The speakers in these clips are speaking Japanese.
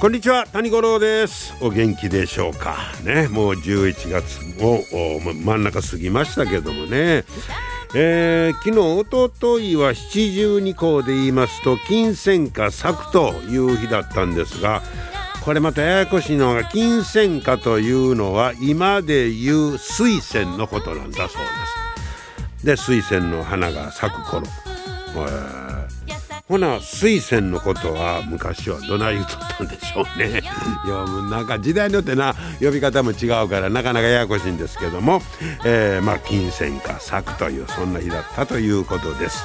こんにちは谷五郎です。お元気でしょうか？ねもう11月も真ん中過ぎましたけどもね。えー、昨日おとといは七十二校で言いますと金銭花咲くという日だったんですがこれまたややこしいのが金銭花というのは今で言う水仙のことなんだそうです。で水仙の花が咲く頃、えーほな水仙のことは昔はどない言うとったんでしょうね。いや。もうなんか時代によってな呼び方も違うからなかなかややこしいんですけども、えー、まあ金銭か咲くというそんな日だったということです。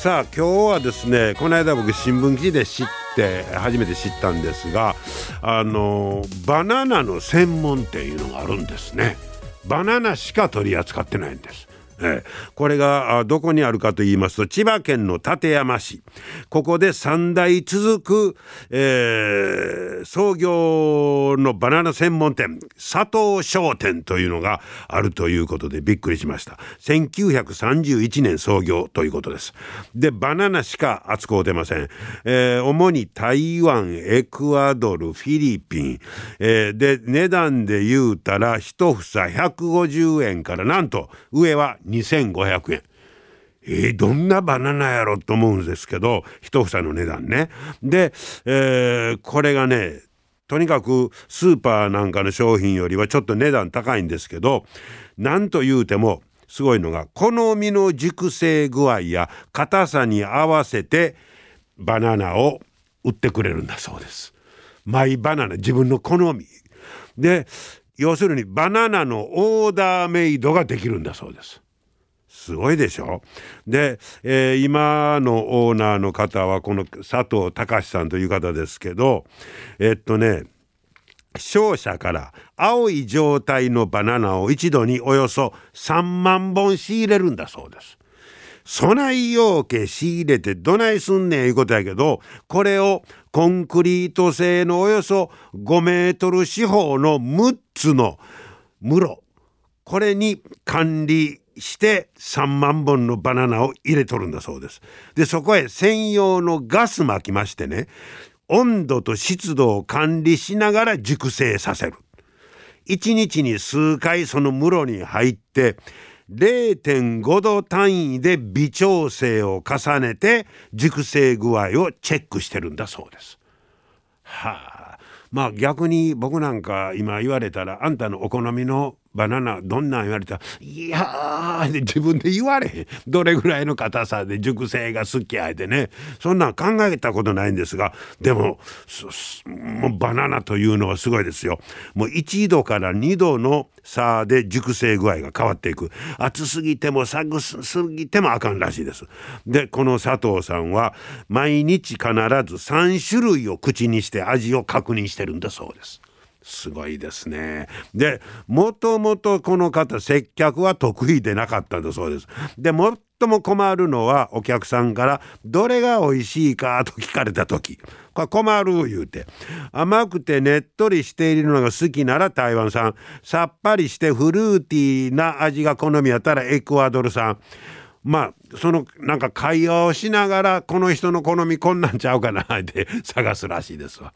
さあ今日はですねこの間僕新聞記事で知って初めて知ったんですがあのバナナの専門店いうのがあるんですね。バナナしか取り扱ってないんですえこれがどこにあるかと言いますと千葉県の館山市。ここで3代続く、えー、創業のバナナ専門店佐藤商店というのがあるということでびっくりしました。1931年創業ということです。でバナナしか扱うてません、えー、主に台湾エクアドルフィリピン、えー、で値段で言うたら一房150円からなんと上は2 2500円。えー、どんなバナナやろと思うんですけど一房の値段ね。で、えー、これがねとにかくスーパーなんかの商品よりはちょっと値段高いんですけどなんと言うてもすごいのが好みの熟成具合や硬さに合わせてバナナを売ってくれるんだそうです。マイバナナ自分の好みで要するにバナナのオーダーメイドができるんだそうです。すごいでしょ？で、えー、今のオーナーの方はこの佐藤隆さんという方ですけどえっとね商社から青い状態のバナナを一度におよそ3万本仕入れるんだそうです。そないようけ仕入れてどないすんねんいうことやけどこれをコンクリート製のおよそ5メートル四方の6つの室これに管理して3万本のバナナを入れとるんだそうです。でそこへ専用のガス巻きましてね温度と湿度を管理しながら熟成させる。1日に数回その室に入って0.5度単位で微調整を重ねて熟成具合をチェックしてるんだそうです。はあまあ逆に僕なんか今言われたらあんたのお好みのバナナどんなん言われたら「いやー」自分で言われへんどれぐらいの硬さで熟成が好きあえてねそんなん考えたことないんですがでももうバナナというのはすごいですよ。もう1度から2度の差で熟成具合が変わっていく熱すぎても寒すぎてもあかんらしいです。でこの佐藤さんは毎日必ず3種類を口にして味を確認してるんだそうです。すごいですね。でもともとこの方接客は得意でなかったんだそうです。で最も困るのはお客さんから「どれが美味しいか?」と聞かれた時これ困る言うて甘くてねっとりしているのが好きなら台湾産さっぱりしてフルーティーな味が好みやったらエクアドル産まあそのなんか会話をしながらこの人の好みこんなんちゃうかなって 探すらしいですわ。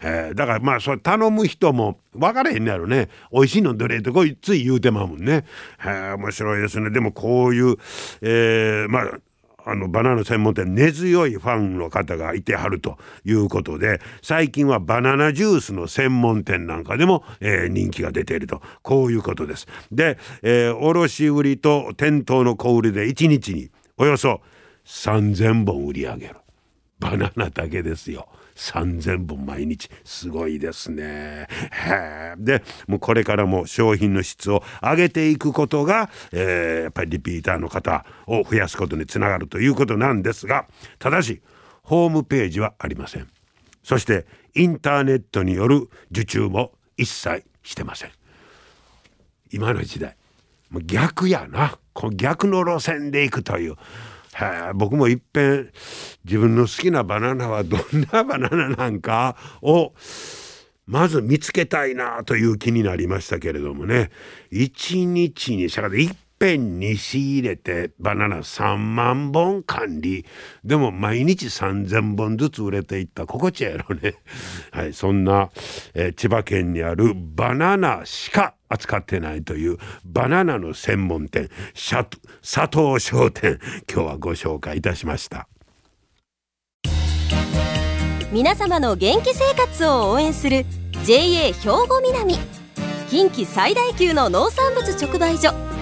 えー、だからまあそれ頼む人も分からへんねやろね美味しいのどれってこいつい言うてまうもんね。えー、面白いですねでもこういう、えー、まああのバナナ専門店根強いファンの方がいてはるということで最近はバナナジュースの専門店なんかでも、えー、人気が出ているとこういうことです。で、えー、卸売と店頭の小売りで1日におよそ3,000本売り上げるバナナだけですよ。3,000本毎日すごいですね。へでもうこれからも商品の質を上げていくことが、えー、やっぱりリピーターの方を増やすことにつながるということなんですがただしホームページはありません。そしてインターネットによる受注も一切してません。今の時代もう逆やなこの逆の路線で行くという。は僕もいっぺん自分の好きなバナナはどんな バナナなんかをまず見つけたいなという気になりましたけれどもね。一日にしゃがでいっぺんに仕入れてバナナ3万本管理。でも毎日3,000本ずつ売れていった心地やろね、はい、そんな、えー、千葉県にあるバナナしか扱ってないというバナナの専門店佐藤商店。今日はご紹介いたしました。皆様の元気生活を応援する JA 兵庫南。近畿最大級の農産物直売所。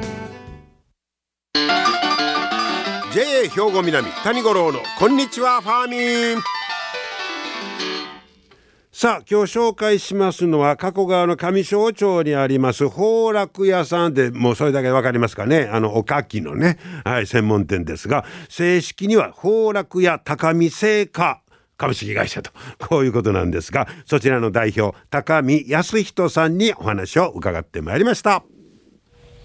兵庫南谷五郎のこんにちはファーミンさあ今日紹介しますのは加古川の上庄町にあります宝楽屋さんでもうそれだけ分かりますかねあのおかきのね、はい、専門店ですが正式には宝楽屋高見製菓株式会社とこういうことなんですがそちらの代表高見康人さんにお話を伺ってまいりました。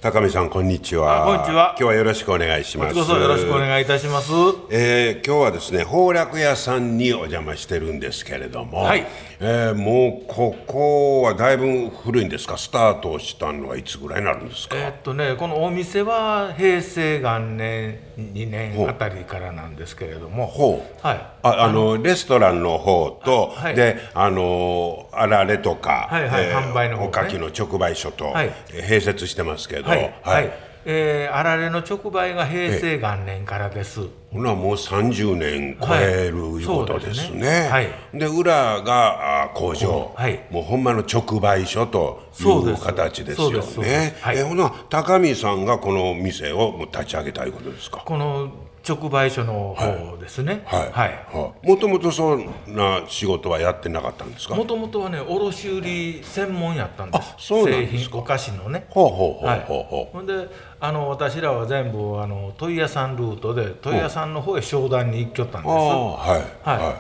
高見さんこんにちは。こんにちは。今日はよろしくお願いします。よろしくお願いいたします。えー、今日はですね宝楽屋さんにお邪魔してるんですけれども、はい、えー、もうここはだいぶ古いんですか？スタートしたのはいつぐらいになるんですか？えー、っとねこのお店は平成元年2年あたりからなんですけれども、ほうはい。ああのレストランの方と、はい、であのあられとか、はいはい、えー、販売の方、ね、おかきの直売所と、はい、併設してますけど。はい、はい、えー、あられの直売が平成元年からです。ほなもう30年超えるいうことですね。はい、で、ね、裏があ工場、はい、もうほんまの直売所という形ですよね。はい、えほな高見さんがこの店を立ち上げたいことですか？この直売所の方ですね。はい。はい。もともとそんな仕事はやってなかったんですか？もともとはね、卸売専門やったんです。そう製品お菓子のね。ほうほうほうほうほう。ほんで、あの私らは全部あの問屋さんルートで問屋さんの方へ商談に行きよったんです。はい。は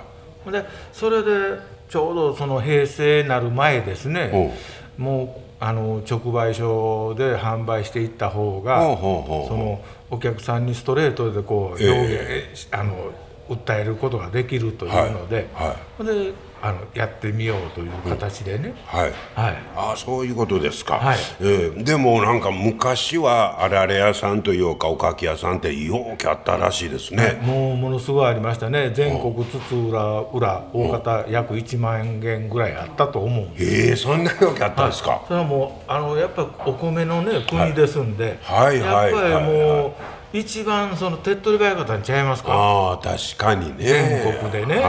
い。で、それでちょうどその平成なる前ですね。もうあの直売所で販売していった方が、その。お客さんにストレートでこう表現、あの訴えることができるというので、はい、であのやってみようという形でね、うん、はい、はい、ああそういうことですか、はい。えー、でもなんか昔はあられ屋さんというかおかき屋さんってようきあったらしいですね、もうものすごいありましたね。全国津々浦々大方約1万円ぐらいあったと思うええー、そんなようきあったんですか、はい、それはもうあのやっぱりお米のね国ですんで、はい、はいはいやっぱりもう、一番その手っ取り早かったんちゃいますか。ああ確かにね。全国でね。はい、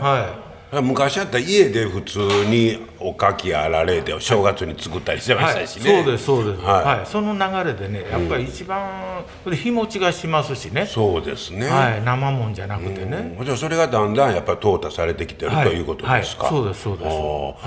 はい昔やったら家で普通におかきあられで正月に作ったりしてましたしね、はい、そうですそうです、はい、はい、その流れでねやっぱり一番、うん、日持ちがしますしね。そうですね、はい、生もんじゃなくてね、うん、じゃそれがだんだんやっぱり淘汰されてきてる、ということですか、そうですそうで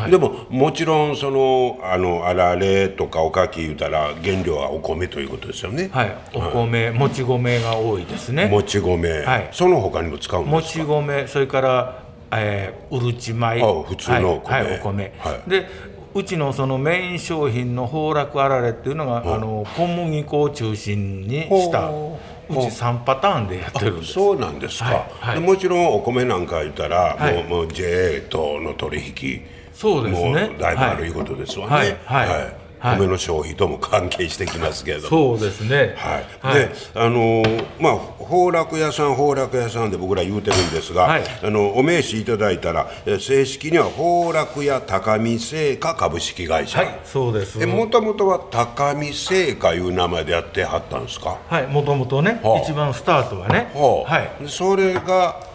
す、でももちろんそのあのあられとかおかき言うたら原料はお米ということですよね。はい。お米、もち米が多いですね。もち米、はい、その他にも使うんですか？もち米それからえー、うるち米。普通の米、はい、はい、お米、はい、でうちのそのメイン商品の崩落あられっていうのが、あの小麦粉を中心にしたう。ち3パターンでやってるんです。そうなんですか、はいはい、もちろんお米なんか言ったら、はい、もうもう JA との取引。そうですね。だいぶあるいうことですわね。はい、はい米の消費とも関係してきますけれども、そうですね。はい、はい、であのまあ崩落屋さん崩落屋さんで僕ら言うてるんですが、はい、あのお名刺いただいたら正式には崩落屋高見製菓株式会社。はいそうです。もともとは高見製菓いう名前でやってはったんですか？はいもともとね、はあ、一番スタートはね、はあ、はい。それが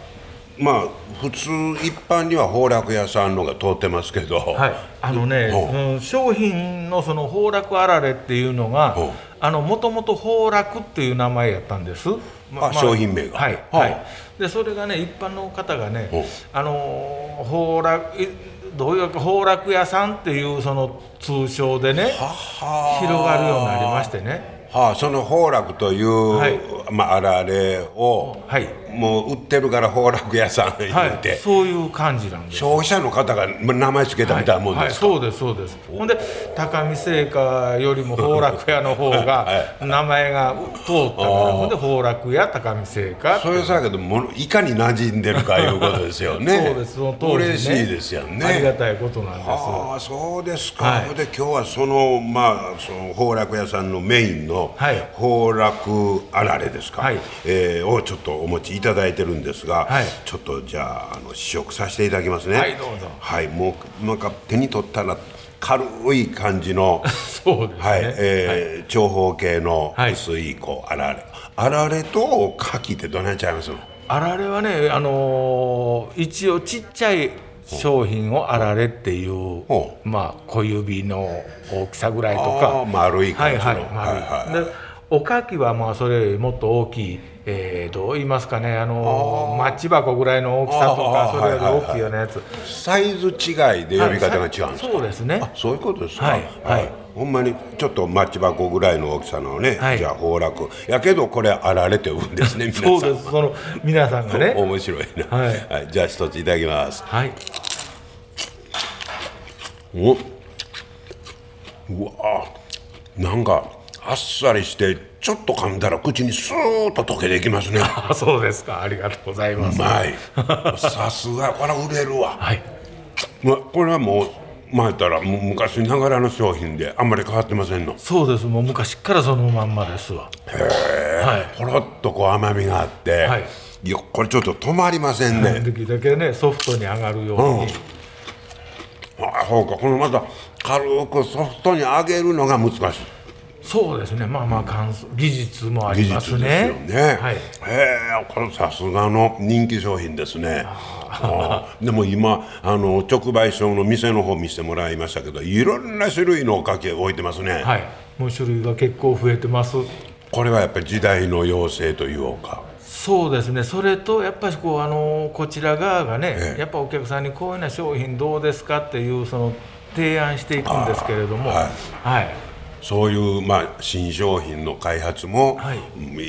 まあ普通一般には崩落屋さんのが通ってますけど、はい、あのね、うん、商品のその崩落あられっていうのがあのもともと崩落っていう名前やったんです、まあ、商品名が。はい、はい、でそれがね一般の方がねあの崩落どういうか崩落屋さんっていうその通称でね広がるようになりましてね。はあ、その崩落という、はい、まあ、あられを、はい、もう売ってるから崩落屋さん言うて、はい、そういう感じなんです。消費者の方が名前つけたみたいなもんですか、はい、そうですそうです。ほんで高見製菓よりも崩落屋の方が 名前が通ったからほんで崩落屋高見製菓それさけどもいかに馴染んでるかいうことですよね。そうですその当時、ね、嬉しいですよね。ありがたいことなんです。ああそうですか、はい、で今日はそのまあその崩落屋さんのメインの崩落あられですか、はい、えー、をちょっとお持ちいただいてるんですが、はい、ちょっとじゃああの試食させていただきますね。はいどうぞ。はいもうなんか手に取ったら軽い感じの そうですね、はいえー、はい、長方形の薄いこうあられ、あられとおかきってどないちゃいますあられはねあのー、一応ちっちゃい商品をあられっていう、まあ小指の大きさぐらいとか。丸い感じの。はいはい、はいはい、でおかきはまあそれよりもっと大きいえー、どう言いますかねあのマッチ箱ぐらいの大きさとかそれより大きいようなやつ、はいはいはい、サイズ違いで呼び方が違うんですか、はい、そうですね。そういうことですか？はい、はい、ほんまにちょっっとマッチ箱ぐらいの大きさのね、はい、じゃあ崩落やけどこれあられて呼ぶんですね そうです。その皆さんがね。面白いな、はい、はい、じゃあ一ついただきます。はい。おうわなんかあっさりしてちょっと噛んだら口にスーッと溶けていきますね。あそうですか。ありがとうございます。うまい。さすが。これ売れるわ。はい。まこれはもうまあ言ったら昔ながらの商品であんまり変わってませんの。そうです。もう昔からそのまんまですわ。へえ、はい、ほろっとこう甘みがあって、はい、いやこれちょっと止まりませんね。できるだけねソフトに上がるように、うん、あそうか。このまた軽くソフトに揚げるのが難しいそうですね。まあまあ感技術もありますね。ね、はい、へえこれさすがの人気商品ですね。でも今あの直売所の店の方見せてもらいましたけどいろんな種類のおかき置いてますね。はい。もう種類が結構増えてます。これはやっぱり時代の要請というか。そうですね。それとやっぱりこうあのこちら側がね、ええ、やっぱお客さんにこういうような商品どうですかっていうその提案していくんですけれども。はい、はいそういうまあ新商品の開発も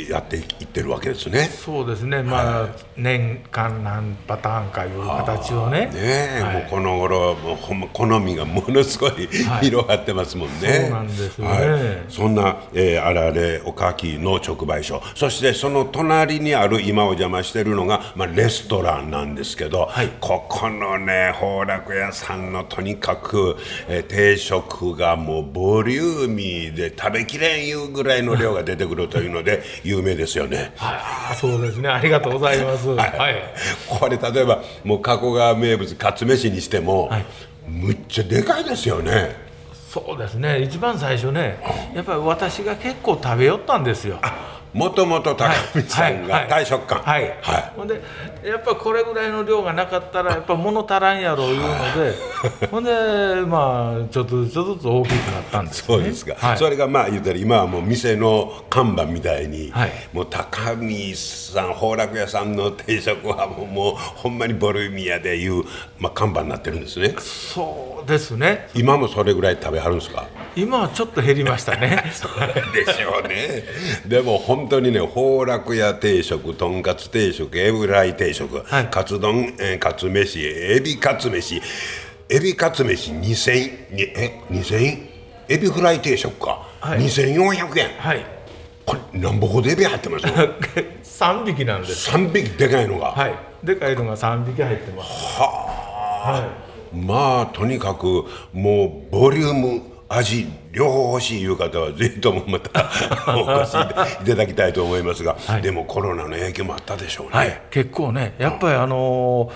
やっていってるわけですね。そうですね。まあ、はい、年間何パターンかいう形をね。ね、はい、もうこの頃もうほんま好みがものすごい、はい、広がってますもんね。そうなんですね。そんな、えー、あられおかきの直売所、そしてその隣にある今お邪魔してるのがまあレストランなんですけど、ここのね崩落屋さんのとにかく、えー、定食がもうボリューミー味で食べきれんいうぐらいの量が出てくるというので有名ですよね。はい、そうですね。ありがとうございます。はい。はい、これ例えばもう加古川名物かつめしにしても、はい、むっちゃでかいですよね。そうですね。一番最初ね、やっぱり私が結構食べよったんですよ。もともと高見さんが大食感はい、はい、ほんでやっぱこれぐらいの量がなかったらやっぱ物足らんやろういうので ほんでまあちょっとずつちょっとずつ大きくなったんです、ね、そうですか、はい、それがまあ言ったら今はもう店の看板みたいに、はい、もう高見さん崩落屋さんの定食はもうもうほんまにボリューミーやでいう、まあ、看板になってるんですね。そうですね。今もそれぐらい食べはるんですか？今はちょっと減りましたね。そうでしょうね。でも本当にね崩落屋定食とんかつ定食エビフライ定食、はい、カツ丼、えー、カツ飯エビカツ飯エビカツ飯2000円え2000円エビフライ定食か、はい、2400円。はい。これ何ぼほどエビ入ってます？3匹なんです。3匹？でかいのが。はい。でかいのが3匹入ってます。はあ、はい、まあとにかくもうボリューム味両方欲しいいう方はぜひともまたお越しいただきたいと思いますが、はい、でもコロナの影響もあったでしょうね、はい、結構ねやっぱりあのー、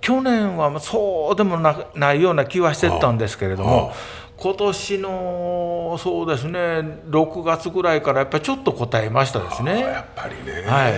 去年はそうでもなないような気はしてたんですけれども、今年のそうですね6月ぐらいからやっぱりちょっと答えましたですね。やっぱりね。はい。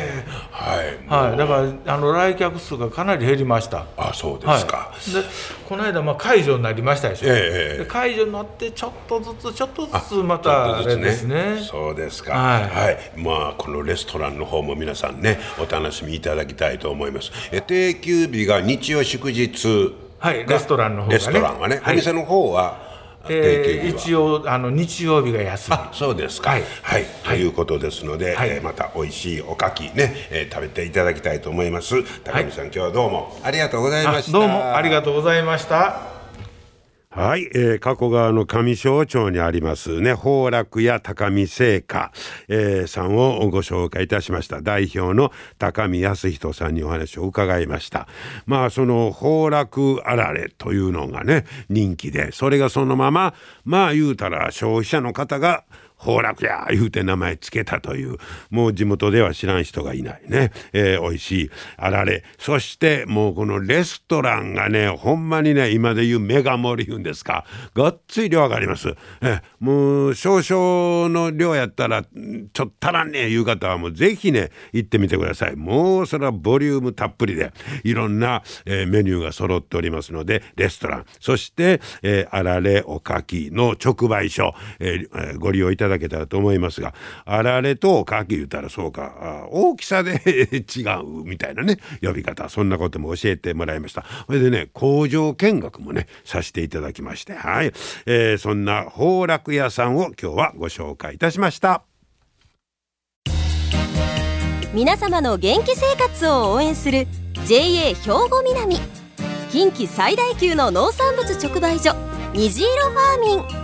はい、はい、だからあの来客数がかなり減りました。あそうですか、はい、でこの間まあ解除になりましたでしょ、ええ、解除になってちょっとずつちょっとずつまたあれですね。そうですか。はい、はい、まあこのレストランの方も皆さんねお楽しみいただきたいと思います。え定休日が日曜祝日。はい。レストランの方が、ね、レストランはね、はい、お店の方はえー、一応あの日曜日が休み。そうですか。はい、はい、ということですので、はい、えー、また美味しいおかきね、えー、食べていただきたいと思います。高見さん、今日はどうもありがとうございました。どうもありがとうございましたはい、えー、加古川の上庄町にありますね、宝楽屋高見製菓、えー、さんをご紹介いたしました。代表の高見康人さんにお話を伺いました。まあ、その宝楽あられというのがね、人気で、それがそのまま、まあ言うたら消費者の方が崩落や言うて名前つけたというもう地元では知らん人がいないね、えー、美味しいあられ。そしてもうこのレストランがねほんまにね今で言うメガ盛り言うんですか。がっつり量があります、えもう少々の量やったらちょっと足らんねえいう方はもうぜひね行ってみてください。もうそれはボリュームたっぷりでいろんな、えー、メニューが揃っておりますのでレストラン。そして、え、あられおかきの直売所、え、ご利用いただだけたらと思いますがあられとかき言うたらそうか大きさで違うみたいなね呼び方そんなことも教えてもらいました。それでね工場見学もねさせていただきましてはい、えー、そんな宝楽屋さんを今日はご紹介いたしました。皆様の元気生活を応援する JA 兵庫南近畿最大級の農産物直売所虹色ファーミン。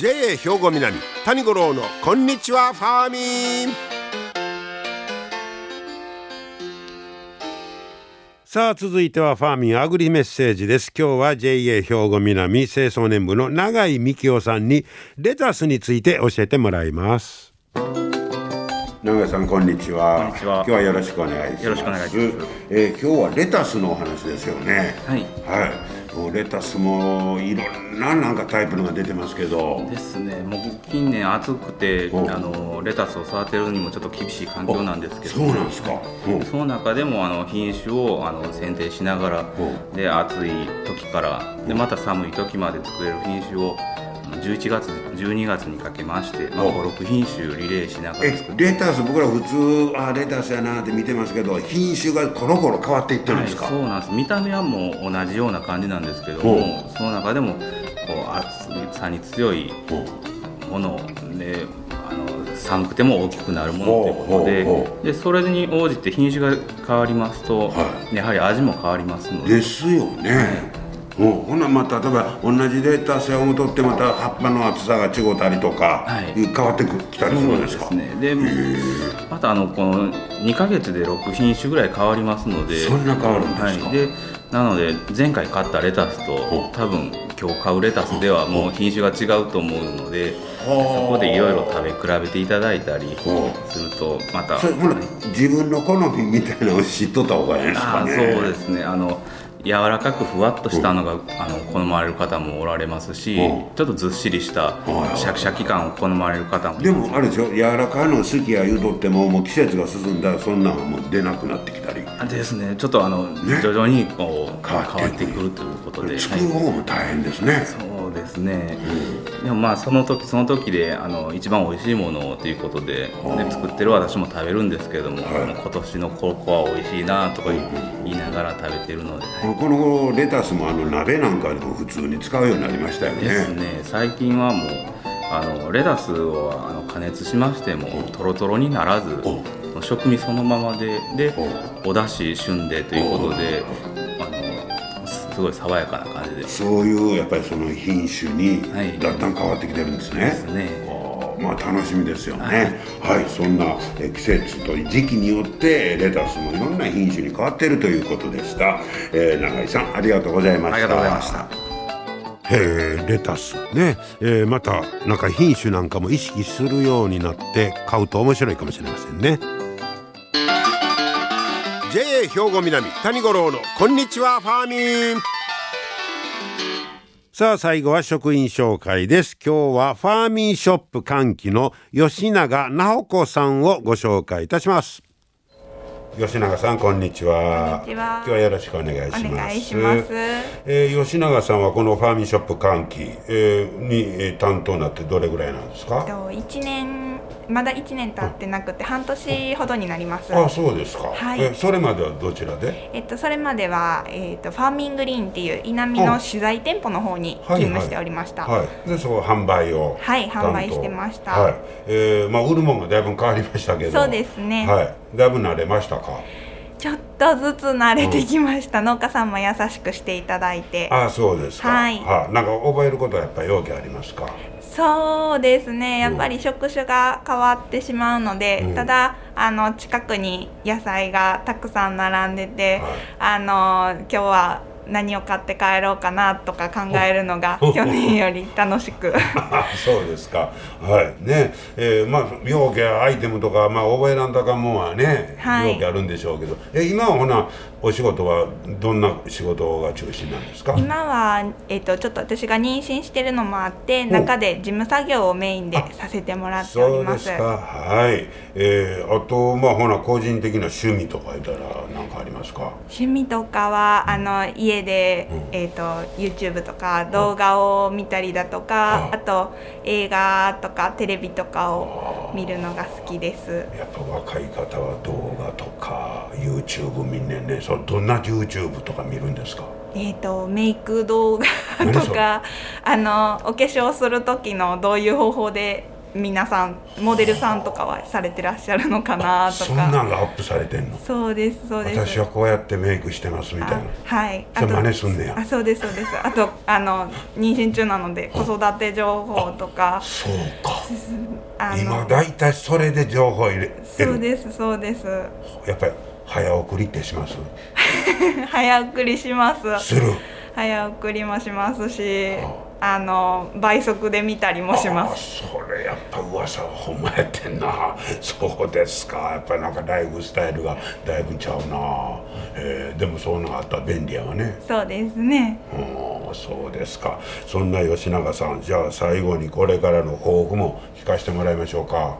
JA 兵庫南谷五郎のこんにちはファーミンさあ続いてはファーミンアグリメッセージです今日は JA 兵庫南清掃年部の永井幹夫さんにレタスについて教えてもらいます永井さんこんにちは。こんにちは。今日はよろしくお願いします。よろしくお願いします。えー、今日はレタスのお話ですよね。はい。はい。もうレタスもいろんななんかタイプのが出てますけど。ですね。もう近年暑くてあのレタスを育てるにもちょっと厳しい環境なんですけど。そうなんですか、その中でもあの品種をあの選定しながら。で暑い時からでまた寒い時まで作れる品種を11月12月にかけまして、まあ、56品種リレーしながらえレタス僕ら普通あレタスやなって見てますけど品種がコロコロ変わっていってるんですか、はい、そうなんです。見た目はもう同じような感じなんですけどもその中でもこう暑さに強いものであの寒くても大きくなるものということででそれに応じて品種が変わりますと、はい、やはり味も変わりますので。ですよね。はいほなまあ例えば同じデータ性をとってまた葉っぱの厚さが違うたりとか、はい、変わってきたりするんですか？そうですね。でまたあのこの2か月で6品種ぐらい変わりますのでそんな変わるんですか、はい、でなので前回買ったレタスと多分今日買うレタスではもう品種が違うと思うのでそこでいろいろ食べ比べていただいたりするとまた、自分の好みみたいなのを知っとった方がいいですかね？そうですね。あの柔らかくふわっとしたのが、あの好まれる方もおられますし、ちょっとずっしりしたシャキシャキ感を好まれる方も。でもあれでしょ？柔らかいの好きや言うとってももう季節が進んだらそんなのも出なくなってきたり。ですね。ちょっとあの、ね、徐々にこう変わってく。るということで。作る方も大変ですね、はい、そうですね、うん、でもまあその時その時であの一番美味しいものということで、ね、作ってる私も食べるんですけれども、はい、今年のココは美味しいなとか言いながら食べてるので、はいこの頃レタスもあの鍋なんかでも普通に使うようになりましたよね。ですね。最近はもうあのレタスをあの加熱しましてもとろとろにならず食味そのままででおだし旬でということですすごい爽やかな感じで。そういうやっぱりその品種にだんだん変わってきてるんですね、ですね。まあ楽しみですよね。はい、そんなえ季節と時期によってレタスもいろんな品種に変わっているということでした、えー、永井さんありがとうございました。ありがとうございました。えー、レタスね、えー、またなんか品種なんかも意識するようになって買うと面白いかもしれませんね JA 兵庫南谷五郎のこんにちはファーミンさあ最後は職員紹介です今日はファーミンショップ歓喜の吉永直子さんをご紹介いたします吉永さんこんにちは。今日はよろしくお願いします。お願いします。えー、吉永さんはこのファーミンショップ歓喜、えー、に、えー、担当になってどれぐらいなんですか？一年まだ1年経ってなくて半年ほどになります。あそうですか。はい。えそれまではどちらで？えっとそれまではえっとファーミングリーンっていう稲美の取材店舗の方に勤務しておりました。はい、はい、でそこ販売をはい販売してました。はい。えー、まあ売るもんがだいぶ変わりましたけど。そうですね。はい。だいぶ慣れましたか？ちょっとずつ慣れてきました、うん、農家さんも優しくしていただいてああそうですかはい、はあ、なんか覚えることはやっぱり容器ありますか？そうですね。やっぱり職種が変わってしまうので、うん、ただあの近くに野菜がたくさん並んでて、はい、あの今日は何を買って帰ろうかなとか考えるのが 去年より楽しく。そうですか。はい。ね。えー、まあ容器アイテムとかまあ覚えなんだかもんはね、はい、容器あるんでしょうけど。え今はほなお仕事はどんな仕事が中心なんですか？今は、えーと、ちょっと私が妊娠してるのもあって中で事務作業をメインでさせてもらっております。そうですか。はい、えー、あとまあほな個人的な趣味とか言ったら何かありますか？趣味とかはあの家で、うん、えーと、YouTube とか動画を見たりだとか、あと映画とかテレビとかを見るのが好きです。やっぱ若い方は動画とか YouTube 見んねんね。そどんな YouTube とか見るんですか？えーと、メイク動画とかあのお化粧する時のどういう方法で皆さんモデルさんとかはされてらっしゃるのかなとか。そんなんがアップされてんの？そうですそうです。私はこうやってメイクしてますみたいな。はい。それ真似すんねや。あそうですそうです。あとあの妊娠中なので子育て情報とか。そうか。今大体それで情報入れそうですそうです。やっぱり早送りってします？早送りします。する。早送りもしますし。あの倍速で見たりもします。それやっぱ噂はほんまやってんな。そうですか。やっぱりなんかライフスタイルがだいぶちゃうな、えー、でもそういうのがあったら便利やわね。そうですね。うんそうですか。そんな吉永さんじゃあ最後にこれからの抱負も聞かせてもらいましょうか。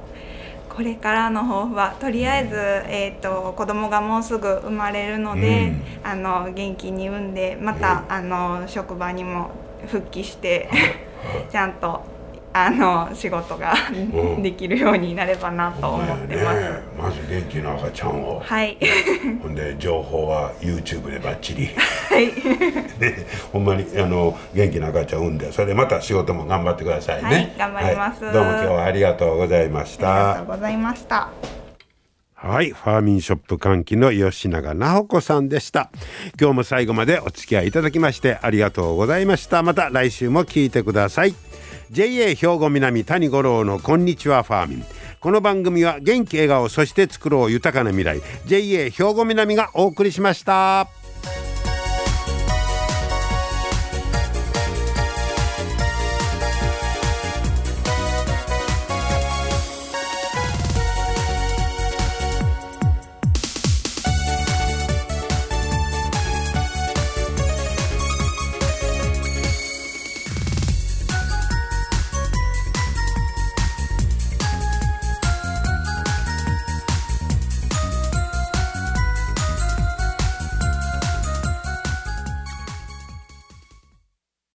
これからの抱負はとりあえず、えーと、子供がもうすぐ生まれるので、うん、あの元気に産んでまた、うん、あの職場にも復帰してちゃんとあの仕事ができるようになればなと思ってます。ね、まず元気な赤ちゃんを。はい。ほんで情報は YouTube でバッチリ。はい。で ほんまにあの元気な赤ちゃん産んでそれでまた仕事も頑張ってくださいね。はい、頑張ります、はい、どうも今日はありがとうございました。ありがとうございました。はい。ファーミンショップ歓喜の吉永直子さんでした。今日も最後までお付き合いいただきましてありがとうございました。また来週も聞いてください。JA 兵庫南谷五郎のこんにちはファーミンこの番組は元気笑顔そして作ろう豊かな未来 JA 兵庫南がお送りしました。